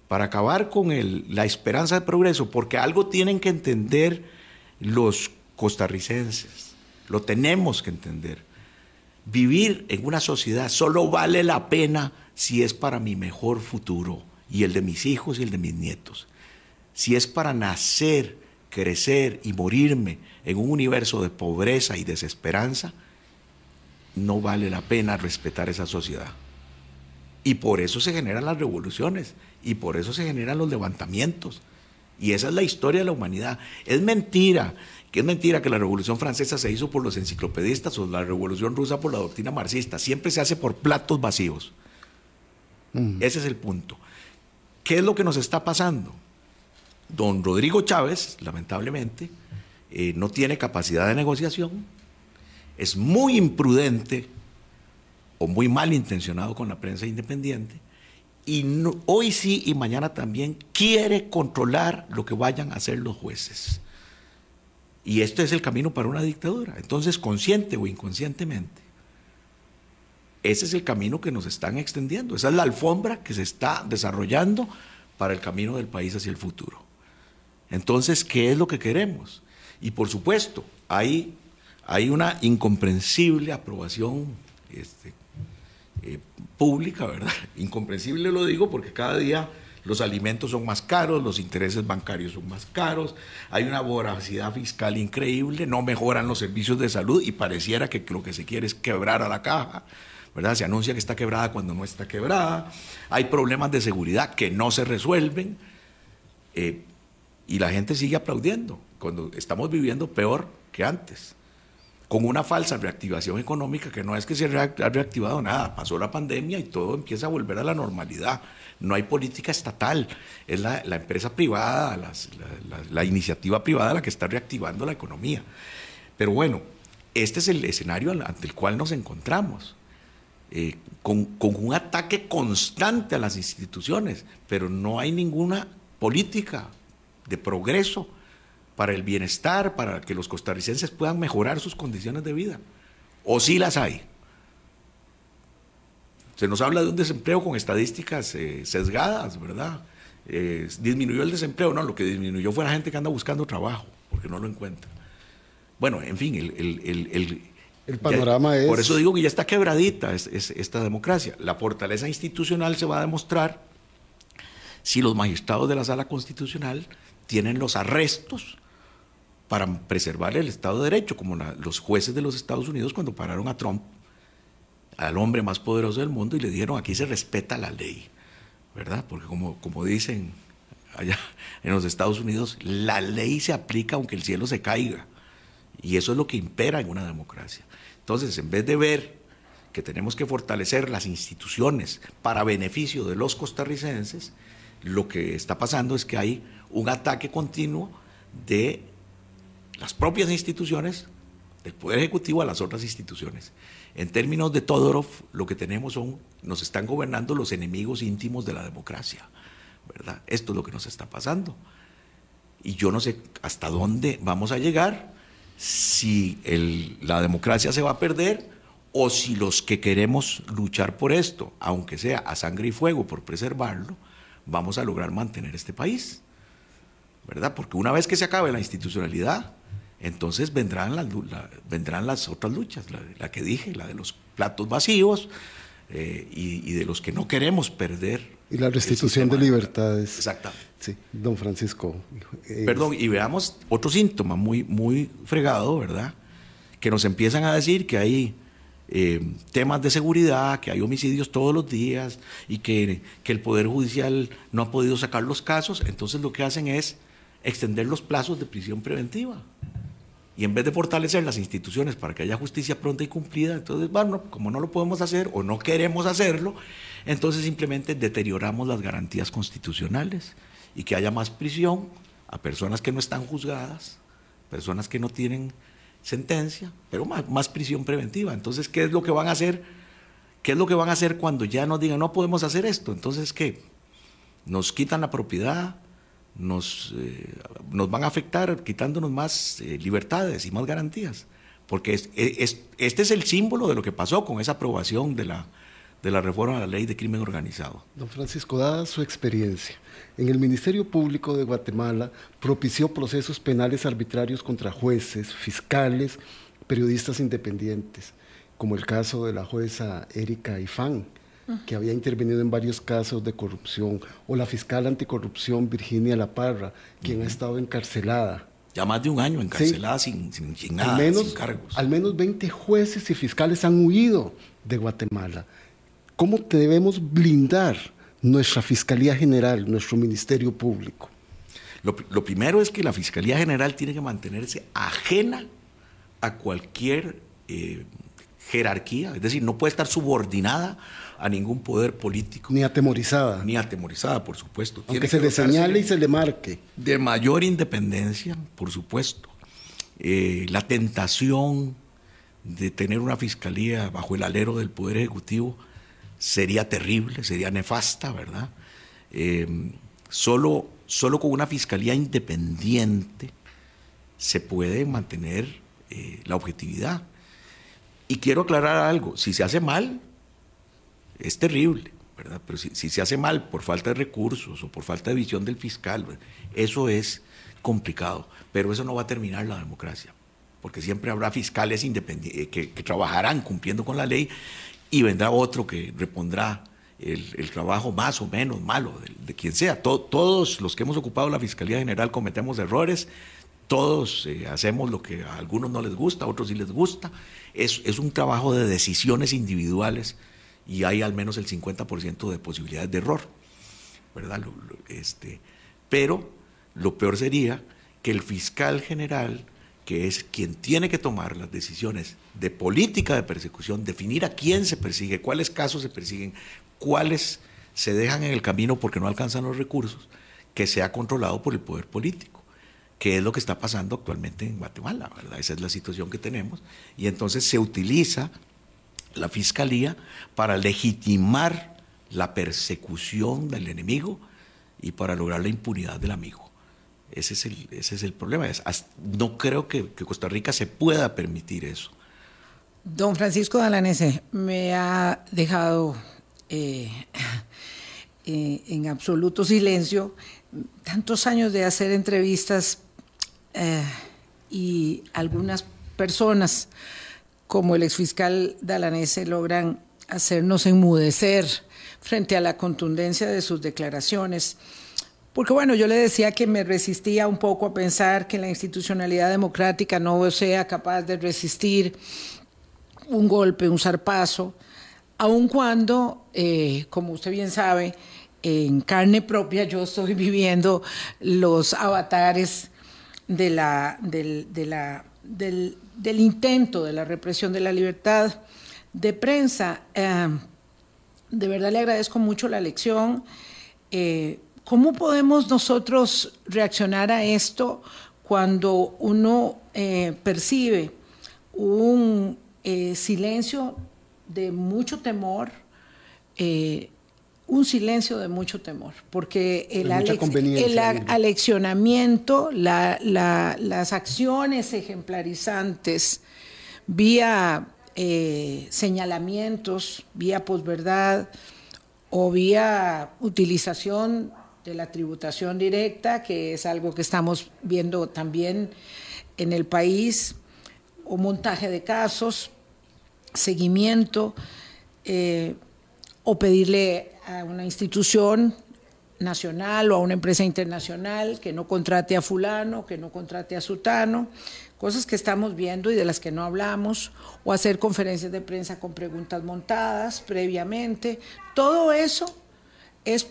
para acabar con la esperanza de progreso, porque algo tienen que entender los costarricenses, lo tenemos que entender. Vivir en una sociedad solo vale la pena si es para mi mejor futuro y el de mis hijos y el de mis nietos. Si es para nacer crecer y morirme en un universo de pobreza y desesperanza, no vale la pena respetar esa sociedad. Y por eso se generan las revoluciones, y por eso se generan los levantamientos. Y esa es la historia de la humanidad. Es mentira, que es mentira que la revolución francesa se hizo por los enciclopedistas o la revolución rusa por la doctrina marxista. Siempre se hace por platos vacíos. Mm. Ese es el punto. ¿Qué es lo que nos está pasando? Don Rodrigo Chávez, lamentablemente, eh, no tiene capacidad de negociación, es muy imprudente o muy malintencionado con la prensa independiente y hoy sí y mañana también quiere controlar lo que vayan a hacer los jueces. Y este es el camino para una dictadura. Entonces, consciente o inconscientemente, ese es el camino que nos están extendiendo. Esa es la alfombra que se está desarrollando para el camino del país hacia el futuro. Entonces, ¿qué es lo que queremos? Y por supuesto, hay, hay una incomprensible aprobación este, eh, pública, ¿verdad? Incomprensible lo digo porque cada día los alimentos son más caros, los intereses bancarios son más caros, hay una voracidad fiscal increíble, no mejoran los servicios de salud y pareciera que lo que se quiere es quebrar a la caja. ¿verdad? Se anuncia que está quebrada cuando no está quebrada. Hay problemas de seguridad que no se resuelven. Eh, y la gente sigue aplaudiendo cuando estamos viviendo peor que antes con una falsa reactivación económica que no es que se ha reactivado nada, pasó la pandemia y todo empieza a volver a la normalidad. No hay política estatal, es la, empresa privada, la, iniciativa privada la que está reactivando la economía. Pero bueno, este es el escenario ante el cual nos encontramos. Eh, con, con un ataque constante a las instituciones, pero no hay ninguna política de progreso para el bienestar, para que los costarricenses puedan mejorar sus condiciones de vida. ¿O sí las hay? Se nos habla de un desempleo con estadísticas eh, sesgadas, ¿verdad? Eh, disminuyó el desempleo, no, lo que disminuyó fue la gente que anda buscando trabajo, porque no lo encuentra. Bueno, en fin, el, panorama es... Por eso digo que ya está quebradita esta democracia. La fortaleza institucional se va a demostrar si los magistrados de la sala constitucional tienen los arrestos para preservar el Estado de Derecho, como los jueces de los Estados Unidos cuando pararon a Trump, al hombre más poderoso del mundo, y le dijeron, aquí se respeta la ley, ¿verdad? Porque como, como dicen allá en los Estados Unidos, la ley se aplica aunque el cielo se caiga, y eso es lo que impera en una democracia. Entonces, en vez de ver que tenemos que fortalecer las instituciones para beneficio de los costarricenses, lo que está pasando es que hay un ataque continuo de las propias instituciones, del Poder Ejecutivo a las otras instituciones. En términos de Todorov, lo que tenemos son, nos están gobernando los enemigos íntimos de la democracia, ¿verdad? Esto es lo que nos está pasando. Y yo no sé hasta dónde vamos a llegar, si la democracia se va a perder o si los que queremos luchar por esto, aunque sea a sangre y fuego por preservarlo, vamos a lograr mantener este país. ¿Verdad? Porque una vez que se acabe la institucionalidad, entonces vendrán las, vendrán las otras luchas, la, que dije, la de los platos vacíos eh, y, de los que no queremos perder. Y la restitución de libertades. Exactamente. Sí, don Francisco. Eh, Perdón, y veamos otro síntoma muy, muy fregado, ¿verdad? Que nos empiezan a decir que hay eh, temas de seguridad, que hay homicidios todos los días y que, que el Poder Judicial no ha podido sacar los casos, entonces lo que hacen es extender los plazos de prisión preventiva. Y en vez de fortalecer las instituciones para que haya justicia pronta y cumplida, entonces, bueno, como no lo podemos hacer o no queremos hacerlo, entonces simplemente deterioramos las garantías constitucionales y que haya más prisión a personas que no están juzgadas, personas que no tienen sentencia, pero más, prisión preventiva. Entonces, ¿qué es lo que van a hacer? ¿Qué es lo que van a hacer cuando ya nos digan no podemos hacer esto? Entonces, ¿qué? Nos quitan la propiedad, nos, eh, nos van a afectar quitándonos más eh, libertades y más garantías. Porque es, este es el símbolo de lo que pasó con esa aprobación de la, de la reforma a la ley de crimen organizado. Don Francisco, dada su experiencia, en el Ministerio Público de Guatemala propició procesos penales arbitrarios contra jueces, fiscales, periodistas independientes, como el caso de la jueza Erika Ifán que había intervenido en varios casos de corrupción, o la fiscal anticorrupción Virginia La Parra, quien ha estado encarcelada. Ya más de un año encarcelada sin, nada, menos, sin cargos. Al menos 20 jueces y fiscales han huido de Guatemala. ¿Cómo debemos blindar nuestra Fiscalía General, nuestro Ministerio Público? Lo, primero es que la Fiscalía General tiene que mantenerse ajena a cualquier eh, jerarquía, es decir, no puede estar subordinada a ningún poder político. Ni atemorizada. Ni atemorizada, por supuesto. Aunque se le señale y se le marque. De mayor independencia, por supuesto. Eh, la tentación de tener una fiscalía bajo el alero del Poder Ejecutivo sería terrible, sería nefasta, ¿verdad? Eh, solo, solo con una fiscalía independiente se puede mantener eh, la objetividad. Y quiero aclarar algo, si se hace mal, es terrible, ¿verdad? Pero si, se hace mal por falta de recursos o por falta de visión del fiscal, eso es complicado, pero eso no va a terminar la democracia, porque siempre habrá fiscales independientes que, trabajarán cumpliendo con la ley y vendrá otro que repondrá el, trabajo más o menos malo de, quien sea. todos los que hemos ocupado la Fiscalía General cometemos errores, todos eh, hacemos lo que a algunos no les gusta, a otros sí les gusta. Es, es un trabajo de decisiones individuales y hay al menos el 50% de posibilidades de error, ¿verdad? este, pero lo peor sería que el fiscal general, que es quien tiene que tomar las decisiones de política de persecución, definir a quién se persigue, cuáles casos se persiguen, cuáles se dejan en el camino porque no alcanzan los recursos, que sea controlado por el poder político que es lo que está pasando actualmente en Guatemala, ¿verdad? Esa es la situación que tenemos. Y entonces se utiliza la fiscalía para legitimar la persecución del enemigo y para lograr la impunidad del amigo. Ese es el, ese es el problema. no creo que, Costa Rica se pueda permitir eso. Don Francisco Dalanese me ha dejado eh, eh, en absoluto silencio tantos años de hacer entrevistas eh, y algunas personas como el exfiscal Dalanese logran hacernos enmudecer frente a la contundencia de sus declaraciones. Porque bueno, yo le decía que me resistía un poco a pensar que la institucionalidad democrática no sea capaz de resistir un golpe, un zarpazo, aun cuando, eh, como usted bien sabe, en carne propia yo estoy viviendo los avatares de la, del, intento de la represión de la libertad de prensa. Eh, de verdad le agradezco mucho la lección. Eh, ¿Cómo podemos nosotros reaccionar a esto cuando uno eh, percibe un silencio de mucho temor? Un silencio de mucho temor, porque el, aleccionamiento, las acciones ejemplarizantes vía eh, señalamientos, vía posverdad o vía utilización de la tributación directa, que es algo que estamos viendo también en el país, o montaje de casos, seguimiento, eh, o pedirle a una institución nacional o a una empresa internacional que no contrate a fulano, que no contrate a sutano, cosas que estamos viendo y de las que no hablamos, o hacer conferencias de prensa con preguntas montadas previamente. Todo eso es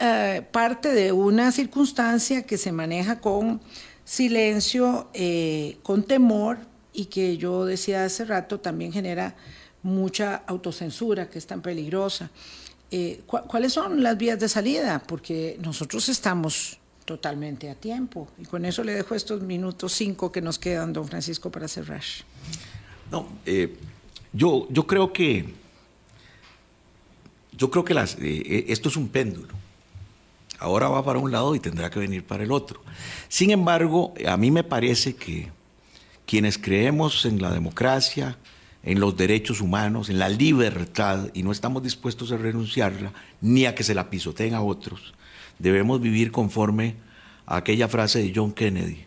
eh, parte de una circunstancia que se maneja con silencio, eh, con temor y que yo decía hace rato también genera mucha autocensura que es tan peligrosa. Eh, ¿Cuáles son las vías de salida? Porque nosotros estamos totalmente a tiempo. Y con eso le dejo estos minutos cinco que nos quedan, don Francisco, para cerrar. No, eh, yo, yo creo que yo creo que eh, esto es un péndulo. Ahora va para un lado y tendrá que venir para el otro. Sin embargo, a mí me parece que quienes creemos en la democracia, en los derechos humanos, en la libertad, y no estamos dispuestos a renunciarla, ni a que se la pisoteen a otros. Debemos vivir conforme a aquella frase de John Kennedy,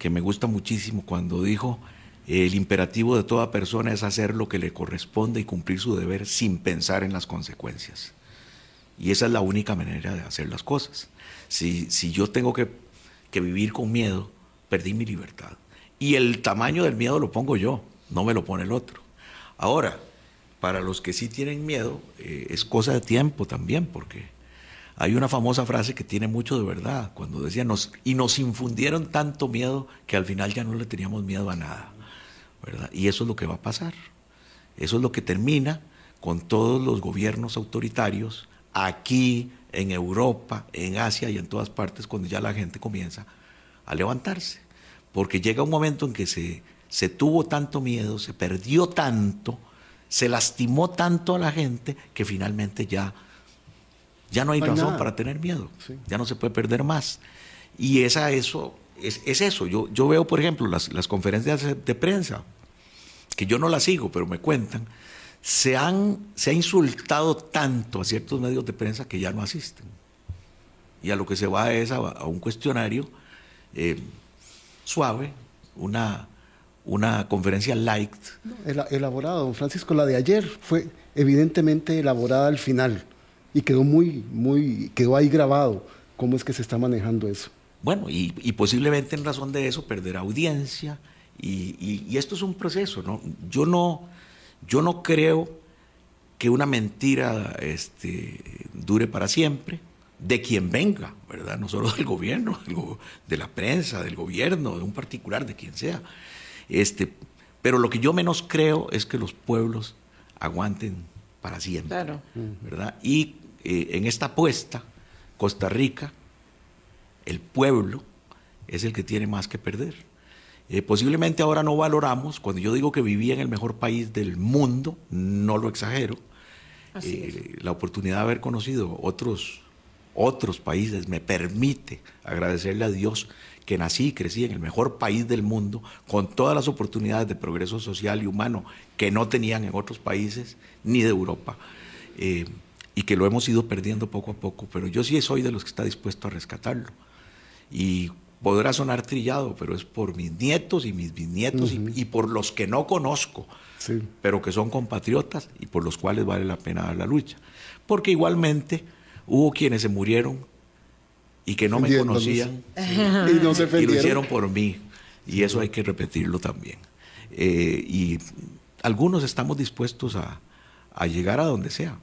que me gusta muchísimo cuando dijo, el imperativo de toda persona es hacer lo que le corresponde y cumplir su deber sin pensar en las consecuencias. Y esa es la única manera de hacer las cosas. Si, si yo tengo que, que vivir con miedo, perdí mi libertad. Y el tamaño del miedo lo pongo yo no me lo pone el otro. Ahora, para los que sí tienen miedo, eh, es cosa de tiempo también, porque hay una famosa frase que tiene mucho de verdad, cuando decían, nos, y nos infundieron tanto miedo que al final ya no le teníamos miedo a nada. ¿verdad? Y eso es lo que va a pasar. Eso es lo que termina con todos los gobiernos autoritarios aquí, en Europa, en Asia y en todas partes, cuando ya la gente comienza a levantarse. Porque llega un momento en que se se tuvo tanto miedo, se perdió tanto, se lastimó tanto a la gente que finalmente ya, ya no hay razón para tener miedo, ya no se puede perder más. Y esa, eso es, eso. Yo, yo veo, por ejemplo, las, las conferencias de prensa, que yo no las sigo, pero me cuentan, se, han, se ha insultado tanto a ciertos medios de prensa que ya no asisten. Y a lo que se va es a, un cuestionario eh, suave, una, una conferencia light. elaborada, don Francisco, la de ayer fue evidentemente elaborada al final y quedó muy, muy, quedó ahí grabado cómo es que se está manejando eso. Bueno, y, posiblemente en razón de eso perder audiencia, y, esto es un proceso, ¿no? Yo no, yo no creo que una mentira este, dure para siempre, de quien venga, ¿verdad? No solo del gobierno, de la prensa, del gobierno, de un particular, de quien sea. Este, pero lo que yo menos creo es que los pueblos aguanten para siempre, ¿verdad? Y eh, en esta apuesta, Costa Rica, el pueblo, es el que tiene más que perder. Eh, posiblemente ahora no valoramos, cuando yo digo que vivía en el mejor país del mundo, no lo exagero, eh, la oportunidad de haber conocido otros, otros países me permite agradecerle a Dios que nací y crecí en el mejor país del mundo, con todas las oportunidades de progreso social y humano que no tenían en otros países ni de Europa, eh, y que lo hemos ido perdiendo poco a poco, pero yo sí soy de los que está dispuesto a rescatarlo. Y podrá sonar trillado, pero es por mis nietos y mis bisnietos y, por los que no conozco, pero que son compatriotas y por los cuales vale la pena dar la lucha. Porque igualmente hubo quienes se murieron y que no me conocían y, no se y, lo hicieron por mí. Y eso hay que repetirlo también. Eh, y algunos estamos dispuestos a, a llegar a donde sea,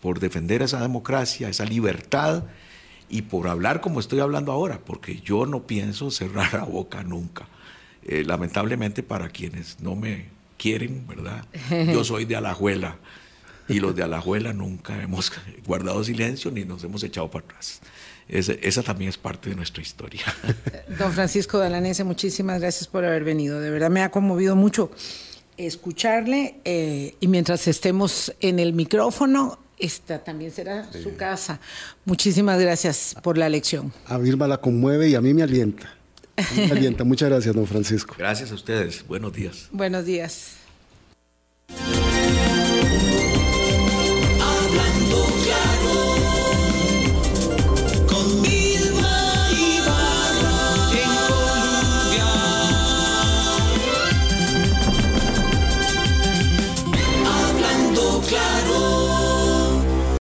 por defender esa democracia, esa libertad y por hablar como estoy hablando ahora, porque yo no pienso cerrar la boca nunca. Eh, lamentablemente para quienes no me quieren, ¿verdad? Yo soy de Alajuela y los de Alajuela nunca hemos guardado silencio ni nos hemos echado para atrás. Esa también es parte de nuestra historia. Don Francisco Dalanese, muchísimas gracias por haber venido. De verdad me ha conmovido mucho escucharle eh, y mientras estemos en el micrófono, esta también será su casa. Muchísimas gracias por la lección. A Vilma la conmueve y a mí me alienta. Me alienta. Muchas gracias, don Francisco. Gracias a ustedes. Buenos días. Buenos días.